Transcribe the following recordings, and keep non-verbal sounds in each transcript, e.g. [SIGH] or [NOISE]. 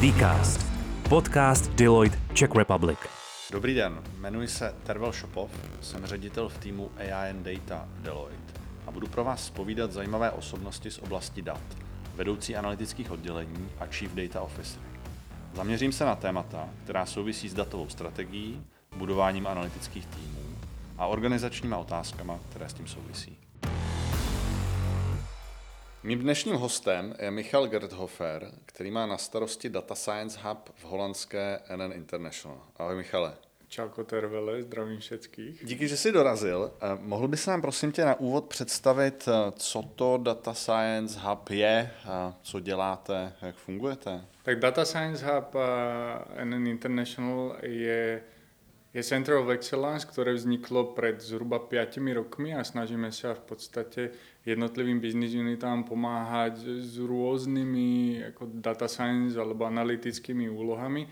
Dcast. Podcast Deloitte Czech Republic. Dobrý den, jmenuji se Tervel Šopov, jsem ředitel v týmu AI and Data Deloitte a budu pro vás povídat zajímavé osobnosti z oblasti dat, vedoucí analytických oddělení a Chief Data Officer. Zaměřím se na témata, která souvisí s datovou strategií, budováním analytických týmů a organizačníma otázkama, které s tím souvisí. Mým dnešním hostem je Michal Gerthofer, který má na starosti Data Science Hub v holandské NN International. Ahoj Michale. Čauko Tervele, zdravím všetkých. Díky, že jsi dorazil. Eh, mohl bys nám prosím tě na úvod představit, eh, co to Data Science Hub je, co děláte, jak fungujete? Tak Data Science Hub NN International je je Center of Excellence, ktoré vzniklo pred zhruba 5 rokmi a snažíme sa v podstate jednotlivým business unitám pomáhať s rôznymi ako data science alebo analytickými úlohami,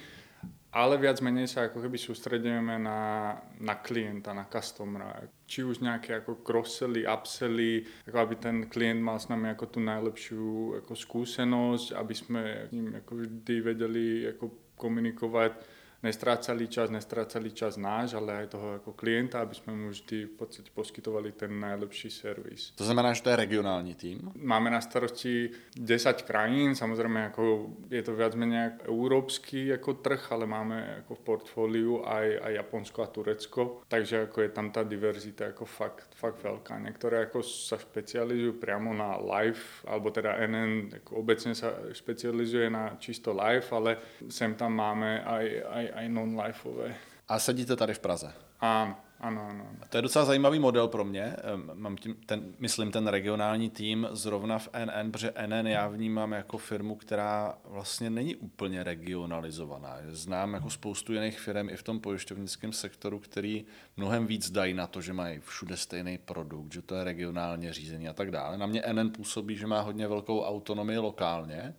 ale viac menej sa ako keby sústredujeme na, na klienta, na customera. Či už nejaké ako cross-selly, upselly, ako aby ten klient mal s nami ako tú najlepšiu ako skúsenosť, aby sme ním ako vždy vedeli ako komunikovať nestrácali čas, nestrácali čas náš, ale aj toho ako klienta, aby sme mu vždy v podstate poskytovali ten najlepší servis. To znamená, že to je regionálny tým? Máme na starosti 10 krajín, samozrejme ako je to viac menej európsky ako trh, ale máme ako v portfóliu aj, aj Japonsko a Turecko, takže ako je tam tá diverzita ako fakt, fakt veľká. Niektoré ako sa špecializujú priamo na live, alebo teda NN ako obecne sa špecializuje na čisto live, ale sem tam máme aj, aj aj, non-lifeové. A sedíte tady v Praze? Áno, áno, áno. To je docela zajímavý model pro mě. Mám tím, ten, myslím ten regionální tým zrovna v NN, protože NN já vnímám jako firmu, která vlastně není úplně regionalizovaná. Znám jako spoustu jiných firm i v tom pojišťovnickém sektoru, který mnohem víc dají na to, že mají všude stejný produkt, že to je regionálně řízení a tak dále. Na mě NN působí, že má hodně velkou autonomii lokálně.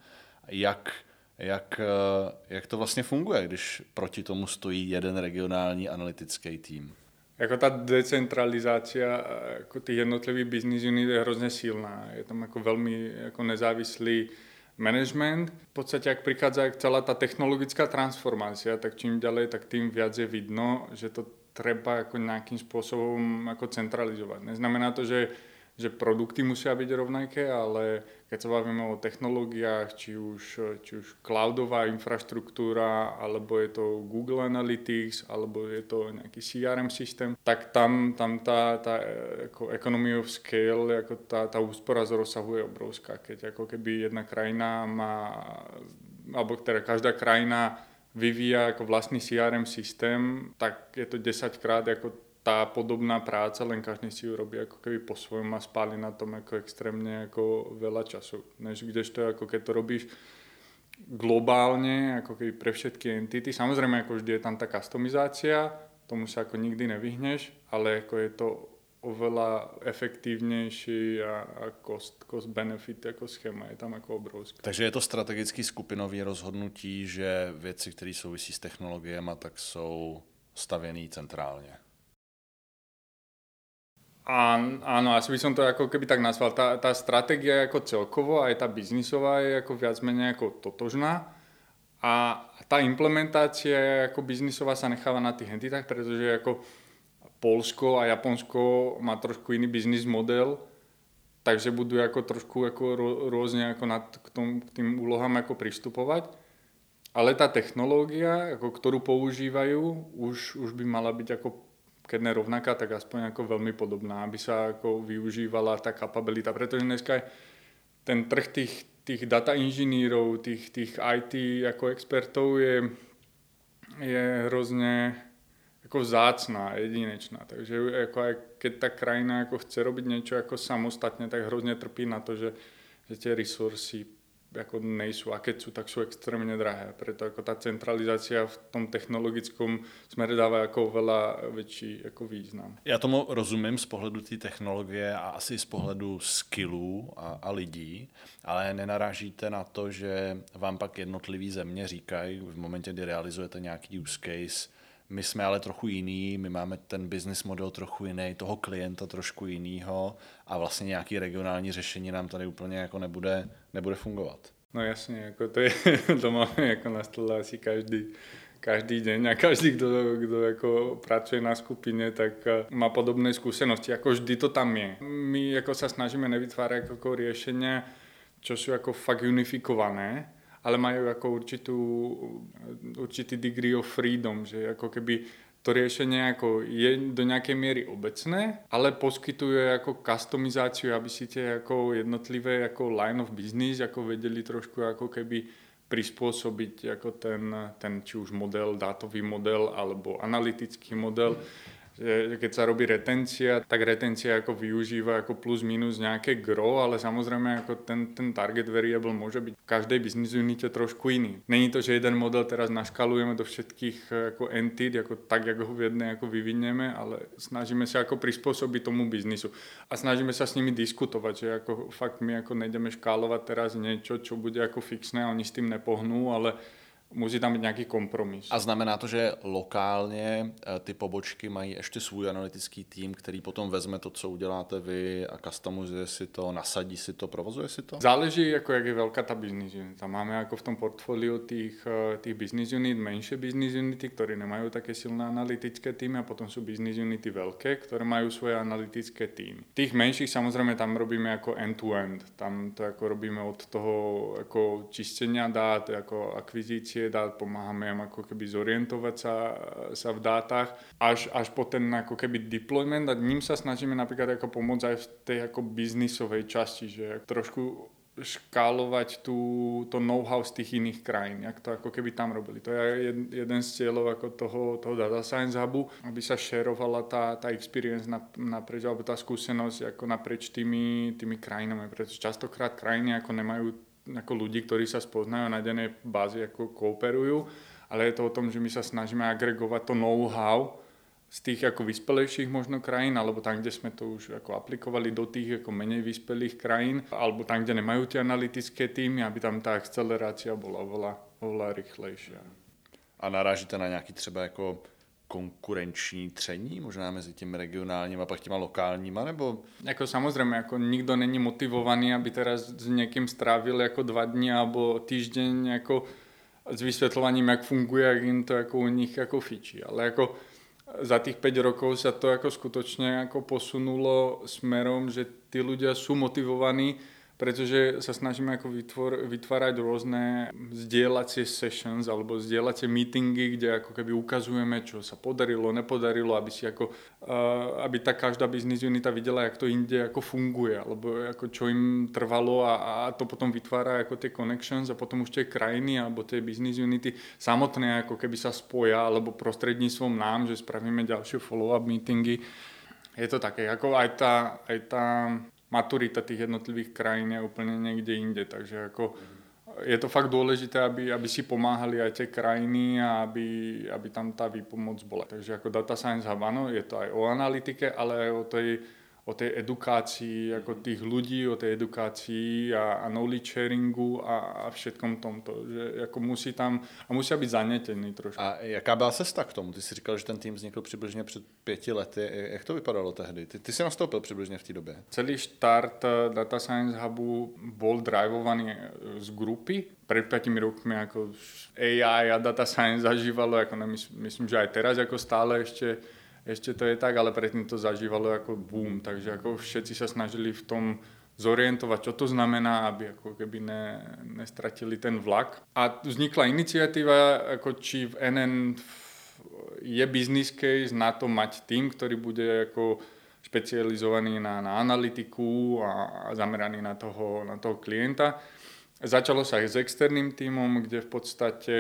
Jak jak, eh, jak to vlastně funguje, když proti tomu stojí jeden regionální analytický tým? Jako ta decentralizácia jako tých jednotlivých business unit je hrozně silná. Je tam jako velmi jako nezávislý management. V podstate, ak prichádza celá tá technologická transformácia, tak čím ďalej, tak tým viac je vidno, že to treba ako nejakým spôsobom ako centralizovať. Neznamená to, že že produkty musia byť rovnaké, ale keď sa bavíme o technológiách, či už, či už cloudová infraštruktúra, alebo je to Google Analytics, alebo je to nejaký CRM systém, tak tam, tam tá, tá ako economy of scale, ako tá, tá úspora z rozsahu je obrovská. Keď ako keby jedna krajina má, alebo teda každá krajina vyvíja ako vlastný CRM systém, tak je to 10 krát ako tá podobná práca, len každý si ju robí ako keby po svojom a spáli na tom ako extrémne ako veľa času. Než kdežto ako keď to robíš globálne, ako keby pre všetky entity. Samozrejme, ako vždy je tam tá customizácia, tomu sa ako nikdy nevyhneš, ale ako je to oveľa efektívnejší a, a cost, cost benefit ako schéma je tam ako obrovský. Takže je to strategický skupinový rozhodnutí, že věci, které souvisí s technologiemi, tak jsou stavěné centrálně. Áno, asi by som to ako keby tak nazval. Tá, tá stratégia ako celkovo, aj tá biznisová je ako viac menej ako totožná. A tá implementácia ako biznisová sa necháva na tých entitách, pretože ako Polsko a Japonsko má trošku iný biznis model, takže budú ako trošku ako rôzne ako nad, k, tom, k tým úlohám ako pristupovať. Ale tá technológia, ako ktorú používajú, už, už by mala byť ako keď ne rovnaká, tak aspoň ako veľmi podobná, aby sa ako využívala tá kapabilita. Pretože dneska ten trh tých, tých data inžinírov, tých, tých IT ako expertov je, je hrozne ako vzácná, jedinečná. Takže ako aj keď tá krajina ako chce robiť niečo ako samostatne, tak hrozne trpí na to, že, že tie resursy ako nejsú a keď sú, tak sú extrémne drahé. Preto ako tá centralizácia v tom technologickom smere dáva ako veľa väčší ako význam. Já tomu rozumím z pohledu té technologie a asi z pohledu skillů a, a lidí, ale nenarážíte na to, že vám pak jednotlivý země říkají v momentě, kdy realizujete nějaký use case, my jsme ale trochu jiný, my máme ten business model trochu jiný, toho klienta trošku jinýho a vlastně nějaký regionální řešení nám tady úplně jako nebude, nebude fungovat. No jasne, ako to je, [LAUGHS] to máme ako na stole asi každý, každý deň a každý, kto, kto ako pracuje na skupine, tak e, má podobné skúsenosti. Ako vždy to tam je. My ako sa snažíme nevytvárať ako riešenia, čo sú ako fakt unifikované, ale majú ako určitú, určitý degree of freedom, že ako keby to riešenie ako je do nejakej miery obecné, ale poskytuje ako customizáciu, aby si tie ako jednotlivé ako line of business ako vedeli trošku ako keby prispôsobiť ako ten, ten či už model, dátový model alebo analytický model. Mm keď sa robí retencia, tak retencia ako využíva ako plus minus nejaké gro, ale samozrejme ako ten, ten target variable môže byť v každej business unite trošku iný. Není to, že jeden model teraz naškalujeme do všetkých ako entity, ako tak, ako ho v jednej ako vyvinieme, ale snažíme sa ako prispôsobiť tomu biznisu. A snažíme sa s nimi diskutovať, že ako fakt my ako nejdeme škálovať teraz niečo, čo bude ako fixné oni s tým nepohnú, ale musí tam být nějaký kompromis. A znamená to, že lokálně eh, ty pobočky mají ještě svůj analytický tým, který potom vezme to, co uděláte vy a customizuje si to, nasadí si to, provozuje si to? Záleží, jako jak je velká ta business unit. Tam máme jako v tom portfoliu těch, eh, těch business unit menší business unity, které nemají také silné analytické týmy a potom jsou business unity velké, které mají svoje analytické týmy. Tých menších samozřejmě tam robíme jako end-to-end. Tam to jako robíme od toho jako čistenia dát, jako akvizici informácie dát, pomáhame im ako keby zorientovať sa, sa v dátach, až, až po ten ako keby deployment a ním sa snažíme napríklad ako pomôcť aj v tej ako biznisovej časti, že trošku škálovať tú, to know-how z tých iných krajín, jak to ako keby tam robili. To je jeden z cieľov ako toho, toho Data Science Hubu, aby sa šerovala tá, tá experience naprieč, alebo tá skúsenosť ako naprieč tými, tými krajinami, pretože častokrát krajiny ako nemajú ako ľudí, ktorí sa spoznajú na dennej báze ako kooperujú, ale je to o tom, že my sa snažíme agregovať to know-how z tých ako vyspelejších možno krajín, alebo tam, kde sme to už ako aplikovali do tých ako menej vyspelých krajín, alebo tam, kde nemajú tie analytické týmy, aby tam tá akcelerácia bola oveľa, oveľa rýchlejšia. A narážíte na nějaký třeba jako konkurenční tření, možná mezi těmi regionálními a pak těma lokálníma, nebo? Jako samozřejmě, jako nikdo není motivovaný, aby teraz s někým strávil jako dva dny alebo týždeň jako s vysvětlováním, jak funguje, jak jim to jako u nich jako fičí. Ale jako za tých 5 rokov sa to ako skutočne ako posunulo smerom, že tí ľudia sú motivovaní pretože sa snažíme ako vytvor, vytvárať rôzne zdieľacie sessions alebo zdieľacie meetingy, kde ako keby ukazujeme, čo sa podarilo, nepodarilo, aby si ako, uh, aby tá každá business unita videla, jak to inde ako funguje, alebo ako čo im trvalo a, a to potom vytvára ako tie connections a potom už tie krajiny alebo tie business unity samotné ako keby sa spoja alebo prostredníctvom nám, že spravíme ďalšie follow-up meetingy. Je to také, ako aj tá, aj tá maturita tých jednotlivých krajín je úplne niekde inde, takže ako je to fakt dôležité, aby, aby si pomáhali aj tie krajiny a aby, aby tam tá výpomoc bola. Takže ako Data Science Hub, áno, je to aj o analytike, ale aj o tej o tej edukácii ako tých ľudí, o tej edukácii a, a knowledge sharingu a, a všetkom tomto. Že ako musí tam, a musia byť zanětený trošku. A jaká byla cesta k tomu? Ty si říkal, že ten tým vznikl přibližně před pěti lety. Jak to vypadalo tehdy? Ty, ty si nastoupil přibližně v té době. Celý štart eh, Data Science Hubu bol drivovaný eh, z grupy. Pred 5 rokmi ako AI a Data Science zažívalo, ako myslím, že aj teraz ako stále ešte ešte to je tak, ale predtým to zažívalo ako boom, takže ako všetci sa snažili v tom zorientovať, čo to znamená, aby ako keby ne, nestratili ten vlak. A vznikla iniciatíva, ako či v NN je business case na to mať tým, ktorý bude ako špecializovaný na, na analytiku a, a zameraný na toho, na toho klienta. Začalo sa aj s externým týmom, kde v podstate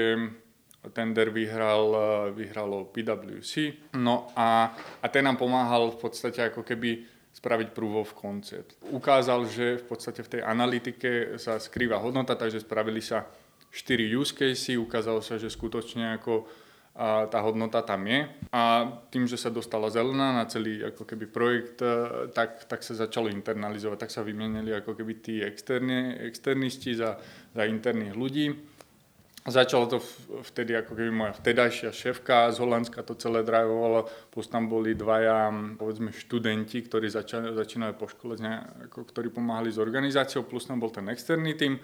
tender vyhral, eh, vyhralo PwC. No a, a ten nám pomáhal v podstate ako keby spraviť proof of concept. Ukázal, že v podstate v tej analytike sa skrýva hodnota, takže spravili sa 4 use casey, ukázalo sa, že skutočne ako a tá hodnota tam je. A tým, že sa dostala zelená na celý ako keby projekt, eh, tak, tak sa začalo internalizovať, tak sa vymienili ako keby tí externi, externisti za, za interných ľudí Začalo to vtedy ako keby moja vtedajšia šéfka z Holandska to celé drivovala, plus tam boli dvaja povedzme študenti, ktorí začali, začínali po škole, ako, ktorí pomáhali s organizáciou, plus tam bol ten externý tým.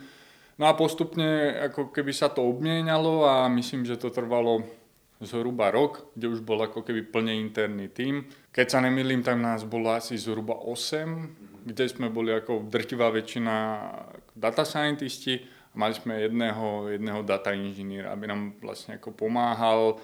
No a postupne ako keby sa to obmienalo a myslím, že to trvalo zhruba rok, kde už bol ako keby plne interný tím. Keď sa nemýlim, tak nás bolo asi zhruba 8, kde sme boli ako drtivá väčšina data scientisti mali sme jedného, jedného data inžiniera, aby nám vlastne ako pomáhal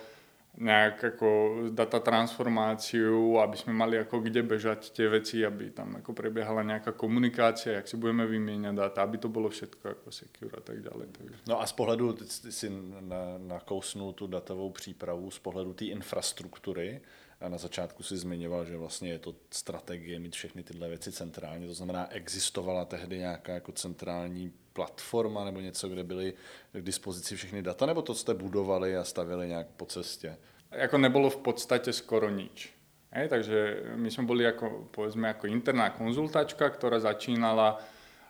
nejak ako data transformáciu, aby sme mali ako kde bežať tie veci, aby tam ako prebiehala nejaká komunikácia, jak si budeme vymieňať data, aby to bolo všetko ako secure a tak ďalej. No a z pohledu, ty si na, nakousnul tu datovou přípravu, z pohledu té infrastruktury, a na začátku si zmiňoval, že vlastně je to strategie mít všechny tyhle věci centrálně, to znamená, existovala tehdy nějaká jako centrální platforma nebo něco, kde byly k dispozici všechny data, nebo to jste budovali a stavili nějak po cestě? Jako nebylo v podstatě skoro nič. Hej, takže my jsme byli jako, povedzme, jako interná konzultačka, která začínala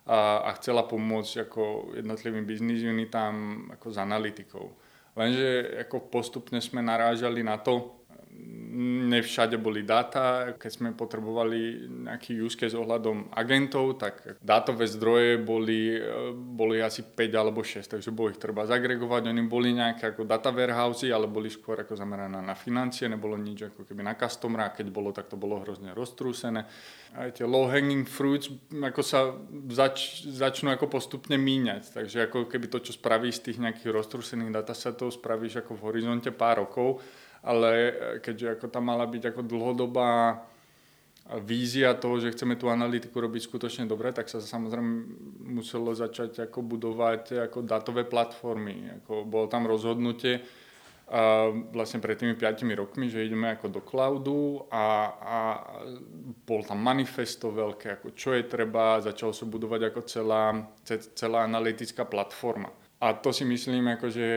a, a chcela pomôcť ako jednotlivým business unitám ako s analytikou. Lenže ako postupne sme narážali na to, nevšade boli dáta. Keď sme potrebovali nejaký use case ohľadom agentov, tak dátové zdroje boli, boli asi 5 alebo 6, takže bolo ich treba zagregovať. Oni boli nejaké ako data warehousey, ale boli skôr ako zamerané na financie, nebolo nič ako keby na customera, keď bolo, tak to bolo hrozne roztrúsené. Aj tie low hanging fruits ako sa zač, začnú ako postupne míňať, takže ako keby to, čo spraví z tých nejakých roztrúsených datasetov, spravíš ako v horizonte pár rokov, ale e, keďže ako tam mala byť ako dlhodobá vízia toho, že chceme tú analytiku robiť skutočne dobre, tak sa samozrejme muselo začať ako budovať ako datové platformy. Ako bolo tam rozhodnutie a vlastne pred tými 5 rokmi, že ideme ako do cloudu a, a bol tam manifesto veľké, ako čo je treba, začalo sa budovať ako celá, celá analytická platforma. A to si myslím, ako, že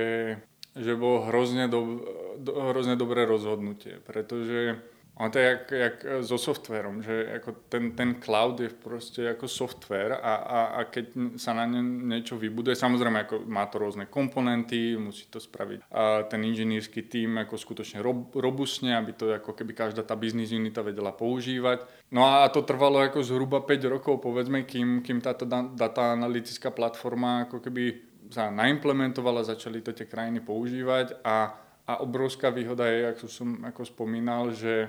že bolo hrozne, do, do, hrozne dobré rozhodnutie, pretože on to je jak, jak so softverom, že ako ten, ten cloud je proste ako software a, a, a keď sa na ne niečo vybuduje, samozrejme ako má to rôzne komponenty, musí to spraviť a ten inžinírsky tým ako skutočne rob, robustne, aby to ako keby každá tá business unita vedela používať. No a to trvalo ako zhruba 5 rokov, povedzme, kým, kým táto data analytická platforma ako keby sa naimplementovala, začali to tie krajiny používať a, a obrovská výhoda je, ako som ako spomínal, že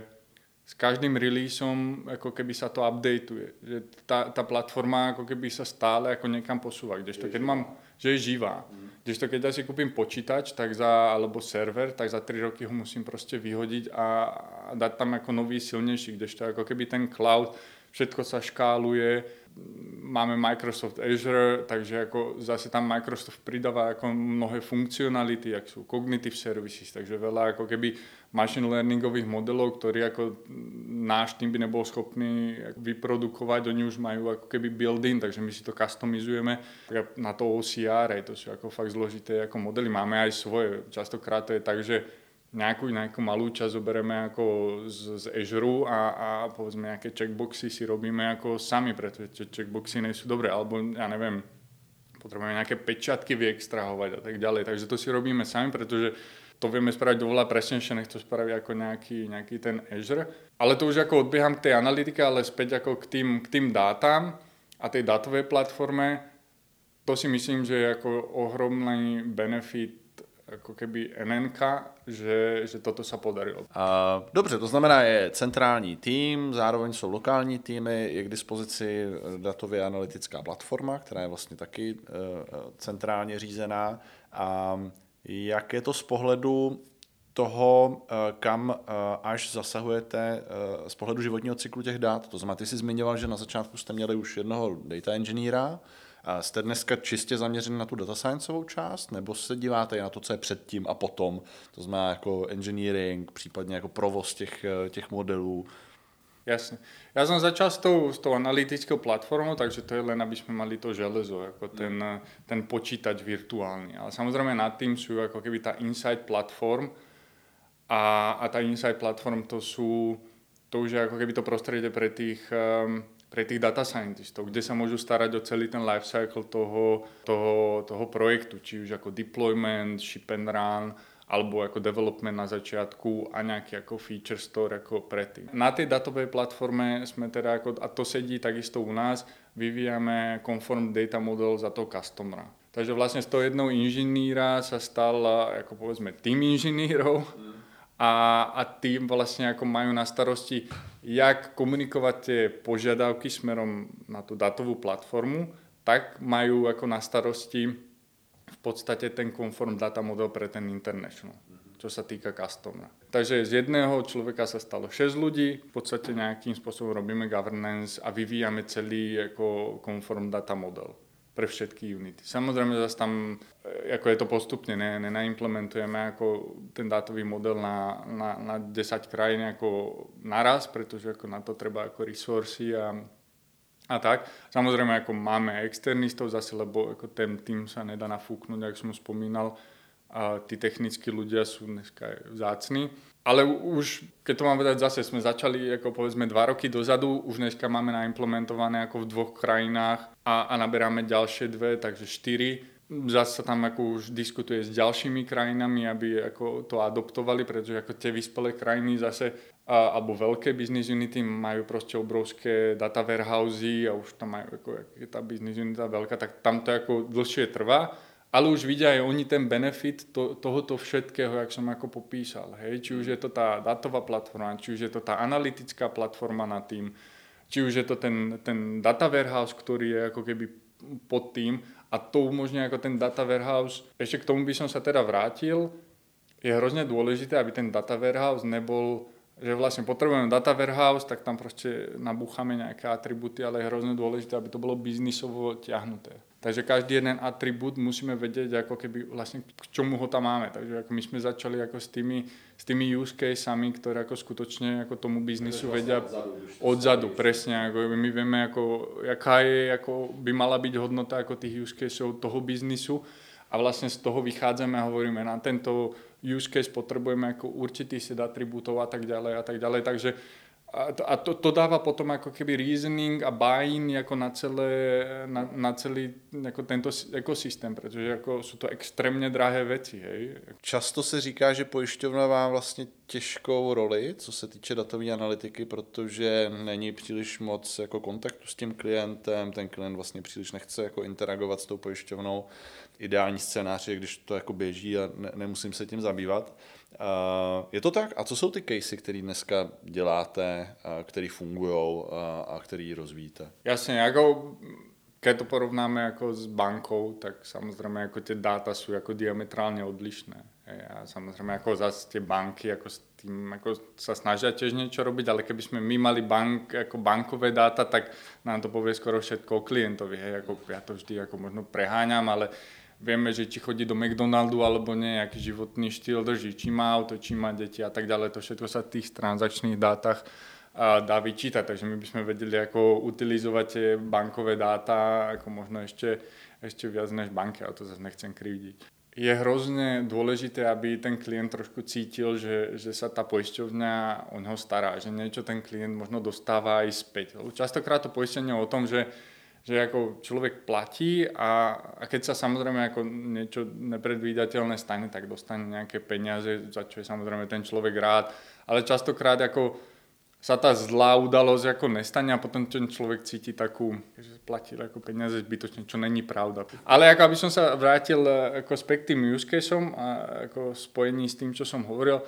s každým releaseom ako keby sa to updateuje. Že tá, tá platforma ako keby sa stále ako niekam posúva. Kdežto keď mám, že je živá. Kdežto keď ja si kúpim počítač tak za, alebo server, tak za 3 roky ho musím proste vyhodiť a, a dať tam ako nový silnejší. Kdežto ako keby ten cloud, všetko sa škáluje, máme Microsoft Azure, takže ako zase tam Microsoft pridáva ako mnohé funkcionality, ako sú cognitive services, takže veľa ako keby machine learningových modelov, ktorí ako náš tým by nebol schopný vyprodukovať, oni už majú ako keby build-in, takže my si to customizujeme. Na to OCR, to sú ako fakt zložité ako modely, máme aj svoje, častokrát to je tak, že nejakú, nejakú malú časť zoberieme ako z, z Azure a, a povedzme nejaké checkboxy si robíme ako sami, pretože checkboxy nie sú dobré, alebo ja neviem, potrebujeme nejaké pečiatky vyextrahovať a tak ďalej. Takže to si robíme sami, pretože to vieme spraviť oveľa presnejšie, nech to spraví ako nejaký, nejaký ten Azure. Ale to už ako odbieham k tej analytike, ale späť ako k tým, k tým dátam a tej dátovej platforme, to si myslím, že je ako ohromný benefit ako keby NNK, že, že toto sa podarilo. A, dobře, to znamená, je centrální tým, zároveň jsou lokální týmy, je k dispozici datově analytická platforma, která je vlastně taky e, centrálně řízená. A jak je to z pohledu toho, e, kam až zasahujete z pohledu životního cyklu těch dat. To znamená, ty jsi zmiňoval, že na začátku jste měli už jednoho data engineera, Jste dneska čistě zaměřený na tu data scienceovou část, nebo se díváte na to, co je předtím a potom? To znamená jako engineering, případně jako provoz těch, těch modelů. Jasne. Ja som začal s tou, s tou analytickou platformou, takže to je len, aby sme mali to železo, ako ten, ten počítač virtuálny. Ale samozrejme nad tým sú ako keby tá Insight platform a, a tá Insight platform to sú, to už je ako keby to prostredie pre tých um, pre tých data scientistov, kde sa môžu starať o celý ten life cycle toho, toho, toho projektu, či už ako deployment, ship and run, alebo ako development na začiatku a nejaký ako feature store ako predtým. Na tej datovej platforme sme teda, ako, a to sedí takisto u nás, vyvíjame conform data model za toho customera. Takže vlastne z toho jednou inžiníra sa stal ako povedzme tým inžinírov a, a tým vlastne ako majú na starosti, jak komunikovať tie požiadavky smerom na tú datovú platformu, tak majú ako na starosti v podstate ten conform data model pre ten international čo sa týka customera. Takže z jedného človeka sa stalo 6 ľudí, v podstate nejakým spôsobom robíme governance a vyvíjame celý ako conform data model pre všetky unity. Samozrejme zase tam, e, ako je to postupne, ne, nenaimplementujeme ako ten dátový model na, na, na 10 krajín ako naraz, pretože ako na to treba ako resursy a, a tak. Samozrejme ako máme externistov zase, lebo ako ten tým sa nedá nafúknuť, ako som spomínal, a tí technickí ľudia sú dneska vzácni. Ale už, keď to mám povedať zase, sme začali ako povedzme dva roky dozadu, už dneska máme naimplementované ako v dvoch krajinách a, a naberáme ďalšie dve, takže štyri. Zase sa tam ako už diskutuje s ďalšími krajinami, aby ako to adoptovali, pretože ako tie vyspelé krajiny zase, a, alebo veľké business unity majú proste obrovské data warehousey a už tam majú, ako, je tá business unita veľká, tak tam to ako dlhšie trvá ale už vidia aj oni ten benefit to, tohoto všetkého, jak som ako popísal. Hej? Či už je to tá datová platforma, či už je to tá analytická platforma na tým, či už je to ten, ten data warehouse, ktorý je ako keby pod tým a to umožňuje ako ten data warehouse. Ešte k tomu by som sa teda vrátil. Je hrozne dôležité, aby ten data warehouse nebol že vlastne potrebujeme data warehouse, tak tam proste nabúchame nejaké atributy, ale je hrozne dôležité, aby to bolo biznisovo ťahnuté. Takže každý jeden atribút musíme vedieť, ako keby vlastne k čomu ho tam máme. Takže ako my sme začali ako s tými, s tými use casami, ktoré ako skutočne ako tomu biznisu vlastne vedia odzadu, odzadu presne. Ako my vieme, ako, aká je, ako by mala byť hodnota ako tých use caseov toho biznisu a vlastne z toho vychádzame a hovoríme, na tento use case potrebujeme ako určitý set atribútov a tak ďalej a tak ďalej. Takže a, to, a to, to dáva potom ako keby reasoning a buy-in ako na, celé, na, na celý ako tento ekosystém, protože jako jsou to extrémně drahé věci. Hej. Často se říká, že pojišťovna má vlastně těžkou roli, co se týče datové analytiky, protože není příliš moc jako kontaktu s tím klientem, ten klient vlastně příliš nechce jako interagovat s tou pojišťovnou. Ideální scénář je, když to jako běží a ne, nemusím se tím zabývat. Uh, je to tak? A co jsou ty casey, které dneska děláte, které fungují a které rozvíjíte? Jasně, jako keď to porovnáme jako s bankou, tak samozřejmě jako ty data jsou jako diametrálně odlišné. A samozřejmě jako zase ty banky jako s tým jako sa snažia tiež niečo robiť, ale keby sme my mali bank, ako bankové dáta, tak nám to povie skoro všetko o klientovi. Hej, ako to vždy ako možno preháňam, ale vieme, že či chodí do McDonaldu alebo nie, aký životný štýl drží, či má auto, či má deti a tak ďalej. To všetko sa v tých transakčných dátach dá vyčítať, takže my by sme vedeli ako utilizovať tie bankové dáta ako možno ešte, ešte viac než banky, ale to zase nechcem krivdiť. Je hrozne dôležité, aby ten klient trošku cítil, že, že sa tá poisťovňa o neho stará, že niečo ten klient možno dostáva aj späť. Častokrát to poistenie o tom, že že ako človek platí a, a keď sa samozrejme ako niečo nepredvídateľné stane, tak dostane nejaké peniaze, za čo je samozrejme ten človek rád. Ale častokrát ako sa tá zlá udalosť ako nestane a potom ten človek cíti takú, že platí ako peniaze zbytočne, čo není pravda. Ale ako aby som sa vrátil ako späť tým use caseom a ako spojení s tým, čo som hovoril,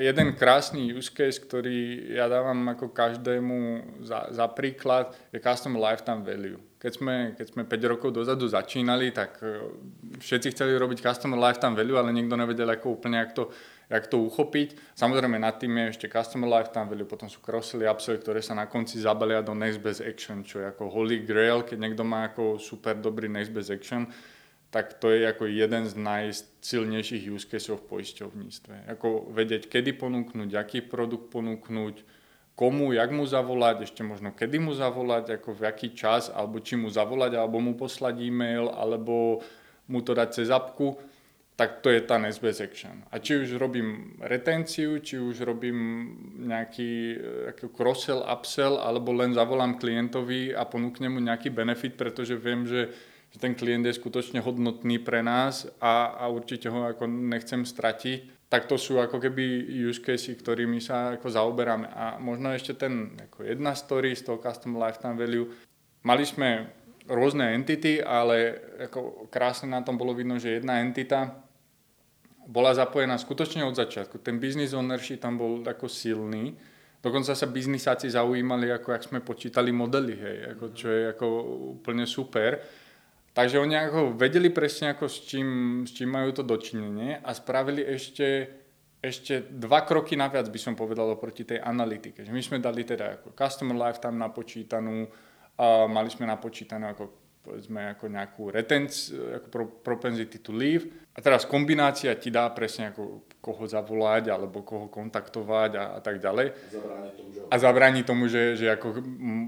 jeden krásny use case, ktorý ja dávam ako každému za, za príklad, je Customer Lifetime Value. Keď sme, keď sme 5 rokov dozadu začínali, tak e, všetci chceli robiť Customer Lifetime Value, ale nikto nevedel ako úplne, jak to, jak to uchopiť. Samozrejme nad tým je ešte Customer Lifetime Value, potom sú cross upsell, ktoré sa na konci zabalia do Next Best Action, čo je ako holy grail, keď niekto má ako super dobrý Next Best Action tak to je ako jeden z najsilnejších use caseov v poisťovníctve. Ako vedieť, kedy ponúknuť, aký produkt ponúknuť, komu, jak mu zavolať, ešte možno kedy mu zavolať, ako v aký čas, alebo či mu zavolať, alebo mu poslať e-mail, alebo mu to dať cez apku, tak to je tá Nesbase Action. A či už robím retenciu, či už robím nejaký cross-sell, upsell, alebo len zavolám klientovi a ponúknem mu nejaký benefit, pretože viem, že že ten klient je skutočne hodnotný pre nás a, a určite ho ako nechcem stratiť, tak to sú ako keby use casey, ktorými sa ako zaoberáme. A možno ešte ten ako jedna story z toho Custom Lifetime Value. Mali sme rôzne entity, ale ako krásne na tom bolo vidno, že jedna entita bola zapojená skutočne od začiatku. Ten business ownership tam bol ako silný. Dokonca sa biznisáci zaujímali, ako jak sme počítali modely, hej, ako, čo je ako úplne super. Takže oni ako vedeli presne, ako s, čím, s čím majú to dočinenie a spravili ešte ešte dva kroky naviac by som povedal oproti tej analytike. Že my sme dali teda ako customer lifetime napočítanú, a mali sme napočítanú ako povedzme ako nejakú retenc, ako pro, propensity to leave. A teraz kombinácia ti dá presne ako koho zavolať alebo koho kontaktovať a, a tak ďalej. A zabráni tomu, že, že ako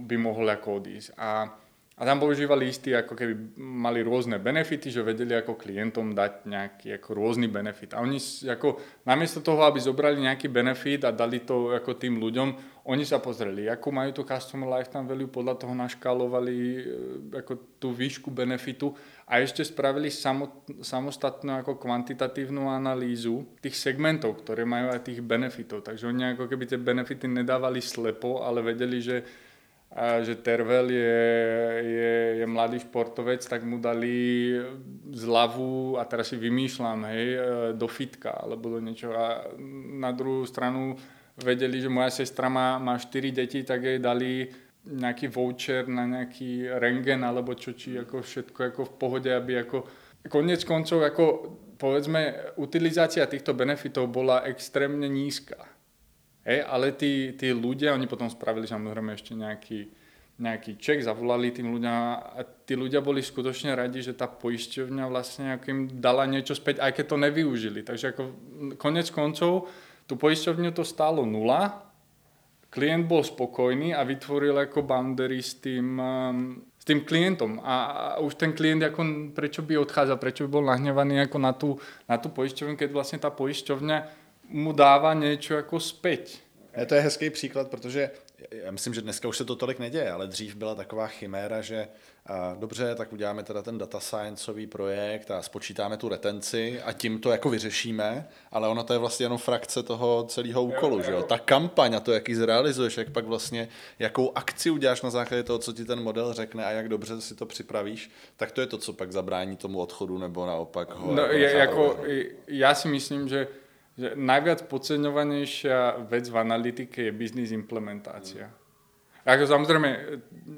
by mohol ako odísť. A a tam používali istý, ako keby mali rôzne benefity, že vedeli ako klientom dať nejaký ako rôzny benefit. A oni ako, namiesto toho, aby zobrali nejaký benefit a dali to ako tým ľuďom, oni sa pozreli, ako majú to customer lifetime value, podľa toho naškálovali e, ako tú výšku benefitu a ešte spravili samostatnú ako kvantitatívnu analýzu tých segmentov, ktoré majú aj tých benefitov. Takže oni ako keby tie benefity nedávali slepo, ale vedeli, že a že Tervel je, je, je mladý športovec, tak mu dali zľavu, a teraz si vymýšľam, hej, e, do fitka alebo do niečo. A na druhú stranu vedeli, že moja sestra má, má 4 deti, tak jej dali nejaký voucher na nejaký rengen alebo čo, či ako všetko ako v pohode, aby ako konec koncov ako povedzme utilizácia týchto benefitov bola extrémne nízka Hej, ale tí, tí ľudia, oni potom spravili samozrejme ešte nejaký, nejaký ček, zavolali tým ľuďom a tí ľudia boli skutočne radi, že tá poisťovňa vlastne im dala niečo späť, aj keď to nevyužili. Takže ako konec koncov tú poisťovňu to stálo nula, klient bol spokojný a vytvoril ako boundary s tým, um, s tým klientom. A už ten klient, ako, prečo by odchádzal, prečo by bol nahnevaný ako na tú, na tú poisťovňu, keď vlastne tá poisťovňa mu dává něco jako zpět. Je to je hezký příklad, protože já myslím, že dneska už se to tolik neděje, ale dřív byla taková chiméra, že a, dobře, tak uděláme teda ten data scienceový projekt a spočítáme tu retenci a tím to jako vyřešíme, ale ono to je vlastně jenom frakce toho celého úkolu, jo, že jo? Ta kampaň a to, jak ji zrealizuješ, jak pak vlastně, jakou akci uděláš na základě toho, co ti ten model řekne a jak dobře si to připravíš, tak to je to, co pak zabrání tomu odchodu nebo naopak ho no, jako, jako já si myslím, že že najviac podceňovanejšia vec v analytike je biznis implementácia. Ako samozrejme,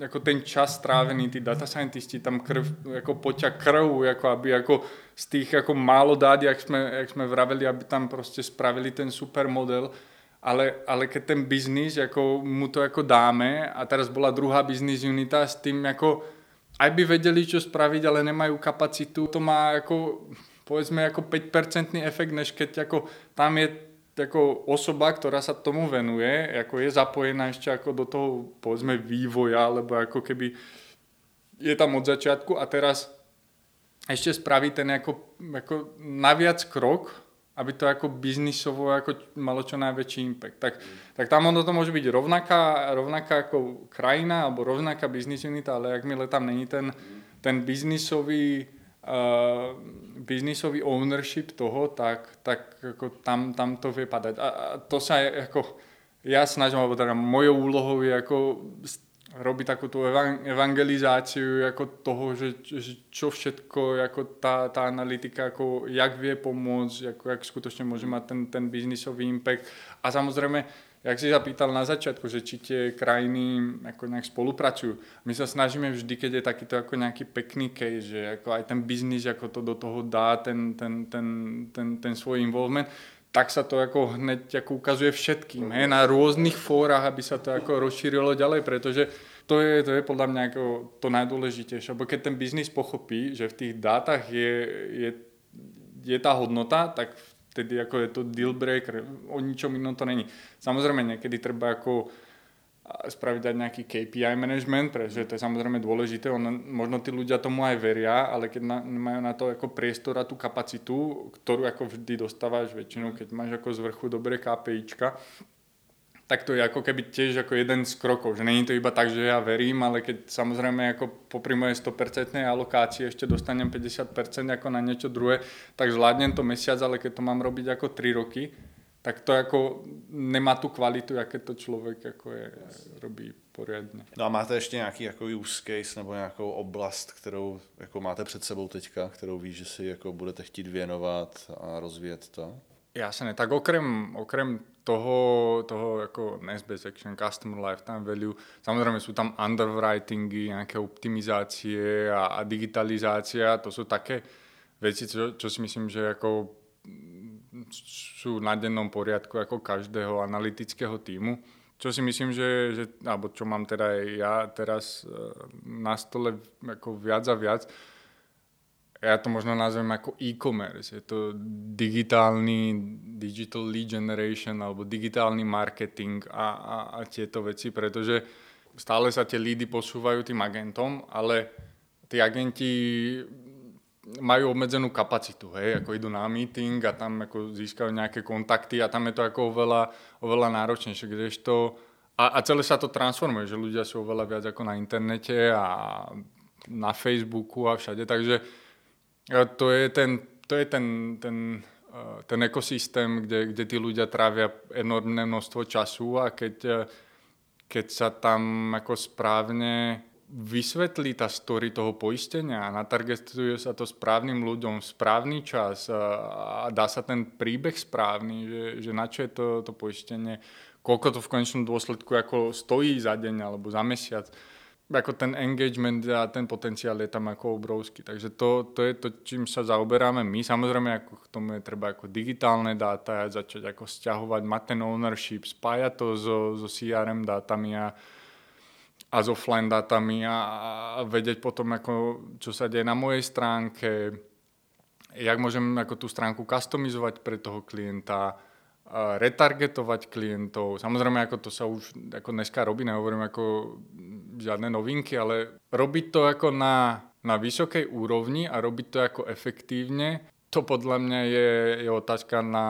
ako ten čas strávený, tí data scientisti tam krv, ako poťa krv, ako aby ako z tých ako málo dát, jak sme, jak sme vraveli, aby tam proste spravili ten super model, ale, ale keď ten biznis, ako mu to ako dáme a teraz bola druhá biznis unita s tým ako aj by vedeli, čo spraviť, ale nemajú kapacitu, to má ako povedzme ako 5% efekt, než keď ako tam je ako osoba, ktorá sa tomu venuje, ako je zapojená ešte ako do toho povedzme vývoja, alebo ako keby je tam od začiatku a teraz ešte spraví ten ako, ako naviac krok, aby to ako biznisovo ako malo čo najväčší impact. Tak, tak tam ono to môže byť rovnaká, rovnaká ako krajina alebo rovnaká biznis unita, ale akmile tam není ten, ten biznisový uh, biznisový ownership toho, tak, tak ako tam, tam to vie padať. A, a to sa ako, ja snažím, alebo teda mojou úlohou je ako robiť takú tú evangelizáciu ako toho, že, že čo všetko ako tá, tá analytika, ako jak vie pomôcť, ako jak skutočne môže mať ten, ten biznisový impact. A samozrejme, jak si zapýtal na začiatku, že či tie krajiny ako nejak spolupracujú. My sa snažíme vždy, keď je takýto ako nejaký pekný case, že ako aj ten biznis, ako to do toho dá, ten, ten, ten, ten, ten svoj involvement, tak sa to ako hneď ako ukazuje všetkým, he, na rôznych fórach, aby sa to ako rozšírilo ďalej, pretože to je, to je podľa mňa ako to najdôležitejšie, lebo keď ten biznis pochopí, že v tých dátach je, je, je tá hodnota, tak vtedy ako je to deal breaker, o ničom inom to není. Samozrejme, niekedy treba ako spraviť aj nejaký KPI management, pretože to je samozrejme dôležité, ono, možno tí ľudia tomu aj veria, ale keď na, majú na to ako priestor a tú kapacitu, ktorú ako vždy dostávaš väčšinou, keď máš ako z vrchu dobré KPIčka, tak to je ako keby tiež ako jeden z krokov, že není to iba tak, že ja verím, ale keď samozrejme ako popri mojej 100% alokácii ešte dostanem 50% ako na niečo druhé, tak zvládnem to mesiac, ale keď to mám robiť ako 3 roky, tak to jako nemá tu kvalitu, jaké to člověk jako je, robí poriadně. No a máte ještě nějaký jako use case nebo nějakou oblast, kterou jako máte před sebou teďka, kterou víš, že si jako budete chtít věnovat a rozvíjet to? Jasne, tak okrem, okrem toho, toho NSBS Action, Customer Lifetime Value, samozrejme sú tam underwritingy, nejaké optimizácie a, a digitalizácia, to sú také veci, čo, čo si myslím, že ako sú na dennom poriadku ako každého analytického týmu. Čo si myslím, že, že alebo čo mám teda ja teraz e, na stole ako viac a viac, ja to možno nazvem ako e-commerce. Je to digitálny digital lead generation alebo digitálny marketing a, a, a tieto veci, pretože stále sa tie lídy posúvajú tým agentom, ale tí agenti majú obmedzenú kapacitu, hej, ako idú na meeting a tam ako získajú nejaké kontakty a tam je to ako oveľa, oveľa náročnejšie, kdežto a, a celé sa to transformuje, že ľudia sú oveľa viac ako na internete a na Facebooku a všade, takže to je ten, to je ten, ten, ten ekosystém, kde, kde tí ľudia trávia enormné množstvo času a keď, keď sa tam ako správne vysvetlí tá story toho poistenia a natargetuje sa to správnym ľuďom v správny čas a dá sa ten príbeh správny, že, že na čo je to, to poistenie, koľko to v konečnom dôsledku ako stojí za deň alebo za mesiac ako ten engagement a ten potenciál je tam ako obrovský. Takže to, to je to, čím sa zaoberáme my. Samozrejme, ako k tomu je treba ako digitálne dáta, začať ako stiahovať, mať ten ownership, spájať to so, so CRM dátami a, a s offline dátami a, a vedieť potom, ako, čo sa deje na mojej stránke, jak môžem ako tú stránku customizovať pre toho klienta, retargetovať klientov. Samozrejme, ako to sa už ako dneska robí, nehovorím ako žiadne novinky, ale robiť to ako na, na vysokej úrovni a robiť to ako efektívne, to podľa mňa je, je otázka na,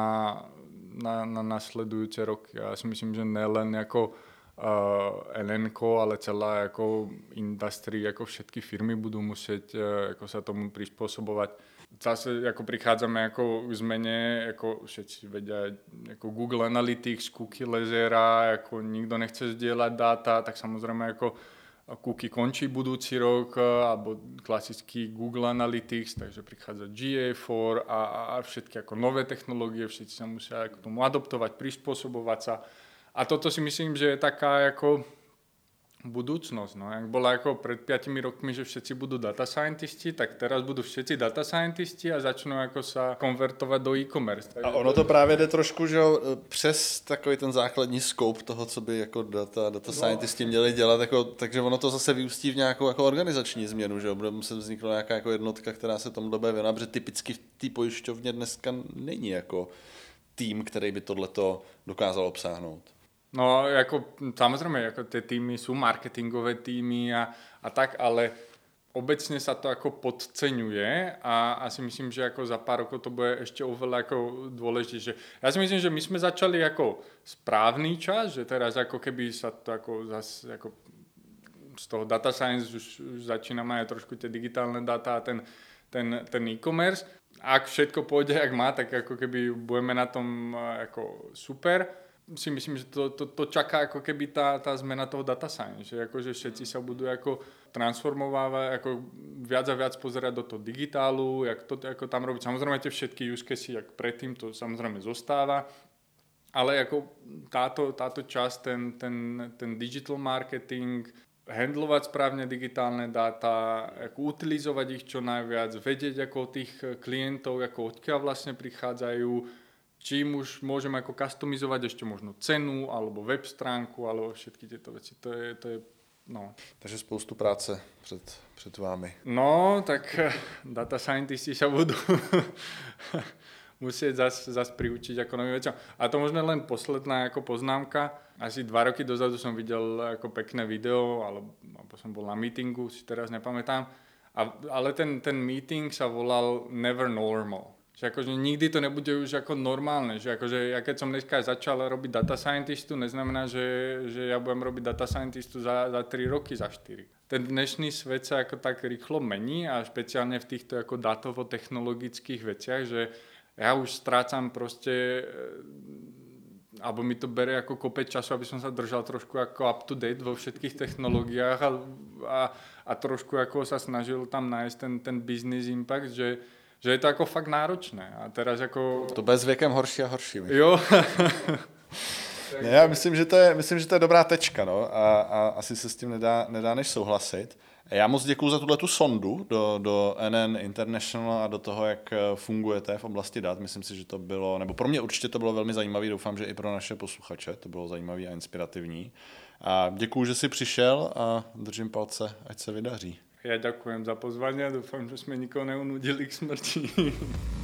na, na nasledujúce roky. Ja si myslím, že nelen ako uh, NNK, ale celá ako industry, ako všetky firmy budú musieť uh, ako sa tomu prispôsobovať zase ako prichádzame ako k zmene, ako všetci vedia, ako Google Analytics, cookie lezera, ako nikto nechce zdieľať dáta, tak samozrejme ako Cookie končí budúci rok, alebo klasický Google Analytics, takže prichádza GA4 a, a všetky ako nové technológie, všetci sa musia k tomu adoptovať, prispôsobovať sa. A toto si myslím, že je taká ako budúcnosť. No. Jak bola ako pred 5 rokmi, že všetci budú data scientisti, tak teraz budú všetci data scientisti a začnú ako sa konvertovať do e-commerce. A ono to právě jde trošku, že přes takový ten základní scope toho, co by jako data, data no. scientisti měli dělat, jako, takže ono to zase vyústí v nějakou jako organizační změnu, že bude muset vzniknout nějaká jako jednotka, která se tomu bude věnovat, protože typicky v té pojišťovně dneska není jako tým, který by tohleto dokázal obsáhnout. No, ako, samozrejme, ako tie týmy sú marketingové týmy a, a tak, ale obecne sa to ako podceňuje a, a si myslím, že ako za pár rokov to bude ešte oveľa ako dôležitejšie. Ja si myslím, že my sme začali ako správny čas, že teraz ako keby sa to ako zase ako z toho data science už, už začíname aj trošku tie digitálne data a ten, ten, ten e-commerce. Ak všetko pôjde, jak má, tak ako keby budeme na tom ako super si myslím, že to, to, to čaká ako keby tá, tá zmena toho data science, že akože všetci sa budú ako transformovávať, ako viac a viac pozerať do toho digitálu, jak to ako tam robiť. Samozrejme tie všetky use case, jak predtým, to samozrejme zostáva, ale ako táto, táto časť, ten, ten, ten digital marketing, handlovať správne digitálne dáta, ako utilizovať ich čo najviac, vedieť ako tých klientov, ako odkiaľ vlastne prichádzajú, čím už môžem ako customizovať ešte možno cenu, alebo web stránku, alebo všetky tieto veci. To je, to je no. Takže spoustu práce před, před vámi. No, tak data scientisti sa budú [LAUGHS] musieť zase zas priučiť ako novým veciam. A to možno len posledná ako poznámka. Asi dva roky dozadu som videl ako pekné video, alebo, alebo som bol na meetingu, si teraz nepamätám. A, ale ten, ten meeting sa volal Never Normal. Že akože nikdy to nebude už ako normálne. Že akože ja keď som dneska začal robiť data scientistu, neznamená, že, že ja budem robiť data scientistu za, za 3 roky, za 4. Ten dnešný svet sa ako tak rýchlo mení a špeciálne v týchto ako datovo-technologických veciach, že ja už strácam proste alebo mi to bere ako kopec času, aby som sa držal trošku ako up to date vo všetkých technológiách a, a, a trošku ako sa snažil tam nájsť ten, ten business impact, že, že je to ako fakt náročné. A teraz ako... To bez věkem horší a horší. Jo. [LAUGHS] ne, já myslím, že to je, myslím, že to je dobrá tečka, no, a, a asi se s tím nedá, nedá než souhlasit. Já moc děkuji za tuhle tu sondu do, do NN International a do toho, jak eh, fungujete v oblasti dat. Myslím si, že to bylo, nebo pro mě určitě to bylo velmi zajímavé, doufám, že i pro naše posluchače to bylo zajímavé a inspirativní. A děkuji, že jsi přišel a držím palce, ať se vydaří. Ja ďakujem za pozvanie a dúfam, že sme nikoho neunudili k smrti. [LAUGHS]